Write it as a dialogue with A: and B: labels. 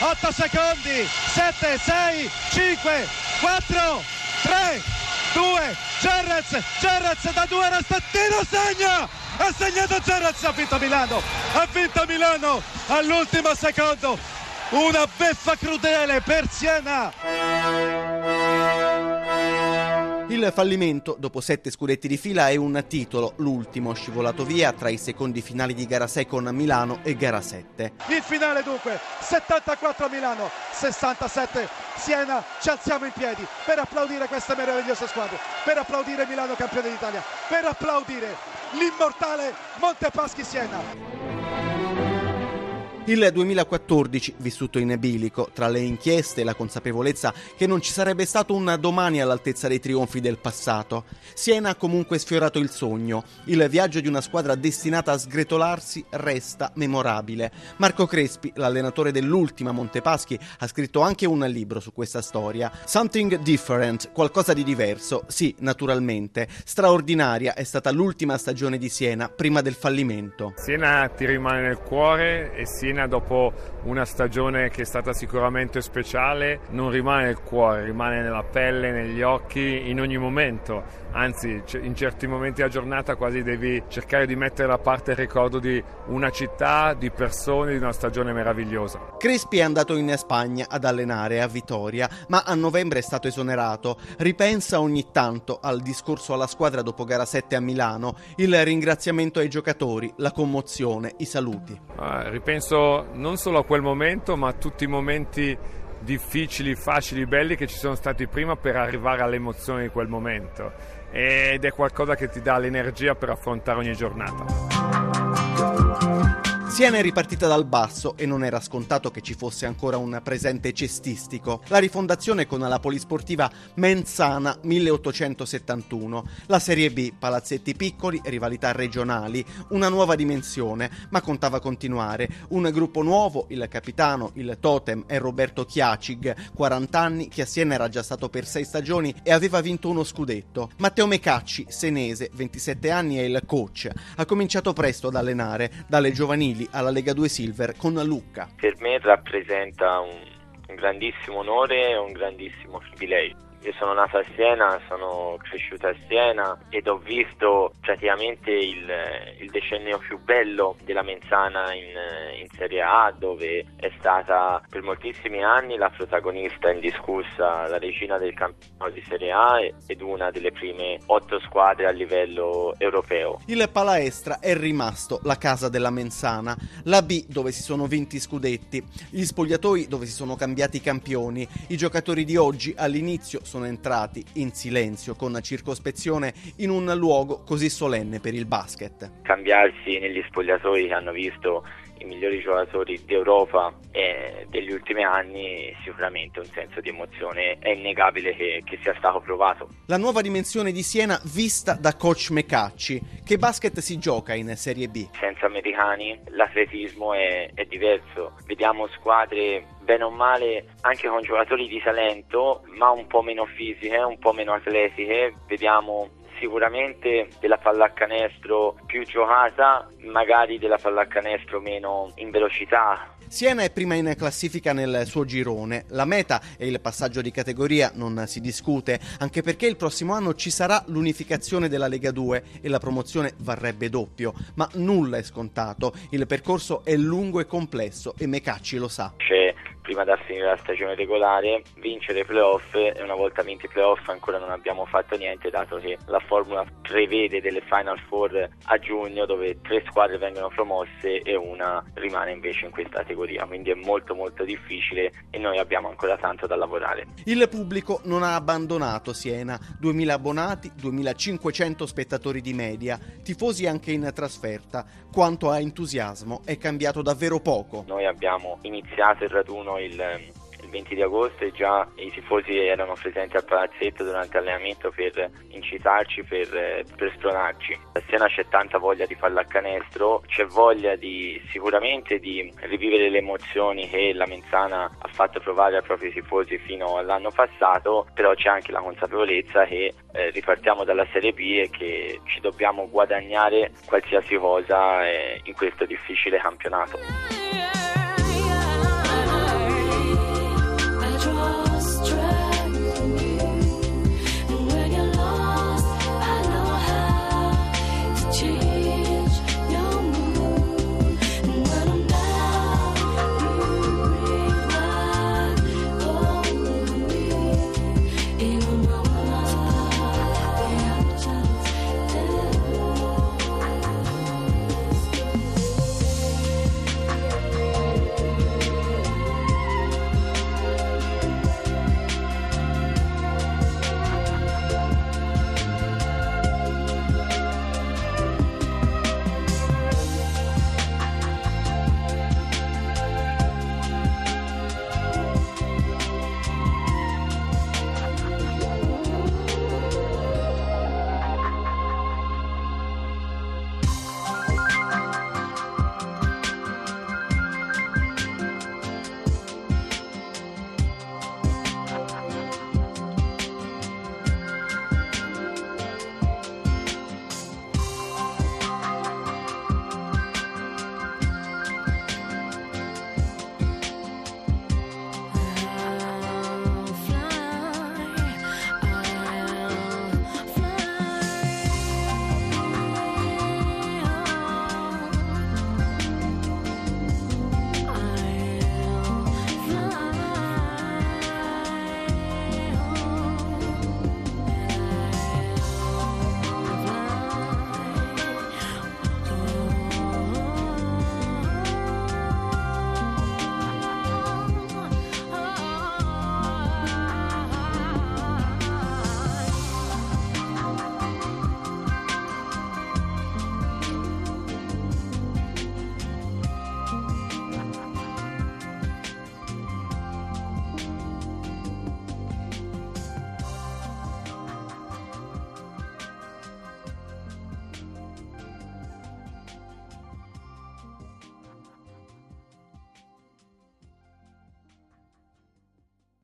A: 8 secondi, 7, 6, 5, 4, 3, 2, Gerrez, Gerrez da due resta tiro, segna! Ha segnato Gerrez, ha vinto Milano, ha vinto Milano all'ultimo secondo, una beffa crudele per Siena!
B: Il fallimento, dopo sette scudetti di fila, è un titolo, l'ultimo scivolato via tra i secondi finali di gara 6 con Milano e gara 7.
A: Il finale dunque, 74 Milano, 67 Siena, ci alziamo in piedi per applaudire queste meravigliose squadre, per applaudire Milano campione d'Italia, per applaudire l'immortale Montepaschi Siena.
B: Il 2014, vissuto in bilico, tra le inchieste e la consapevolezza che non ci sarebbe stato un domani all'altezza dei trionfi del passato. Siena ha comunque sfiorato il sogno. Il viaggio di una squadra destinata a sgretolarsi resta memorabile. Marco Crespi, l'allenatore dell'ultima Montepaschi, ha scritto anche un libro su questa storia. Something Different, qualcosa di diverso. Sì, naturalmente. Straordinaria è stata l'ultima stagione di Siena prima del fallimento.
C: Siena ti rimane nel cuore e Siena Fiorentina dopo una stagione che è stata sicuramente speciale non rimane nel cuore, rimane nella pelle, negli occhi, in ogni momento. Anzi, in certi momenti della giornata quasi devi cercare di mettere da parte il ricordo di una città, di persone, di una stagione meravigliosa.
B: Crespi è andato in Spagna ad allenare a Vitoria, ma a novembre è stato esonerato. Ripensa ogni tanto al discorso alla squadra dopo gara 7 a Milano, il ringraziamento ai giocatori, la commozione, i saluti.
C: Ah, ripenso non solo a quel momento, ma a tutti i momenti difficili, facili, belli che ci sono stati prima per arrivare all'emozione di quel momento. Ed è qualcosa che ti dà l'energia per affrontare ogni giornata.
B: Siena è ripartita dal basso e non era scontato che ci fosse ancora un presente cestistico. La rifondazione con la polisportiva Menzana 1871, la Serie B, palazzetti piccoli, rivalità regionali, una nuova dimensione, ma contava continuare. Un gruppo nuovo, il capitano, il totem è Roberto Chiacig, 40 anni, che a Siena era già stato per sei stagioni e aveva vinto uno scudetto. Matteo Mecacci, senese, 27 anni, è il coach. Ha cominciato presto ad allenare, dalle giovanili alla Lega 2 Silver con Lucca.
D: Per me rappresenta un, un grandissimo onore e un grandissimo privilegio io sono nato a Siena, sono cresciuto a Siena ed ho visto praticamente il, il decennio più bello della Menzana in, in, Serie A, dove è stata per moltissimi anni la protagonista indiscussa, la regina del campionato di Serie A ed una delle prime otto squadre a livello europeo.
B: Il Palaestra è rimasto la casa della Menzana, la B dove si sono vinti scudetti, gli spogliatoi dove si sono cambiati i campioni, i giocatori di oggi all'inizio sono sono entrati in silenzio, con circospezione, in un luogo così solenne per il basket.
D: Cambiarsi negli spogliatoi che hanno visto i migliori giocatori d'Europa e degli ultimi anni sicuramente un senso di emozione è innegabile che, che, sia stato provato.
B: La nuova dimensione di Siena vista da coach Mecacci. Che basket si gioca in Serie B?
D: Senza americani l'atletismo è, è diverso. Vediamo squadre bene o male anche con giocatori di talento ma un po' meno fisiche, un po' meno atletiche. Vediamo sicuramente della pallacanestro più giocata, magari della pallacanestro meno in velocità.
B: Siena è prima in classifica nel suo girone. La meta e il passaggio di categoria non si discute, anche perché il prossimo anno ci sarà l'unificazione della Lega 2 e la promozione varrebbe doppio, ma nulla è scontato. Il percorso è lungo e complesso e Mecacci lo sa.
D: C'è prima da finire la stagione regolare, vincere i playoff e una volta vinti i playoff ancora non abbiamo fatto niente dato che la formula prevede delle Final Four a giugno dove tre squadre vengono promosse e una rimane invece in questa categoria, quindi è molto molto difficile e noi abbiamo ancora tanto da lavorare.
B: Il pubblico non ha abbandonato Siena, 2000 abbonati, 2500 spettatori di media, tifosi anche in trasferta, quanto a entusiasmo è cambiato davvero poco.
D: Noi abbiamo iniziato il raduno il, il 20 di agosto e già i tifosi erano presenti al palazzetto durante l'allenamento per incitarci, per, per spronarci. A Siena c'è tanta voglia di pallacanestro, c'è voglia di, sicuramente di rivivere le emozioni che la Menzana ha fatto provare ai propri tifosi fino all'anno passato, però c'è anche la consapevolezza che eh, ripartiamo dalla Serie B e che ci dobbiamo guadagnare qualsiasi cosa eh, in questo difficile campionato.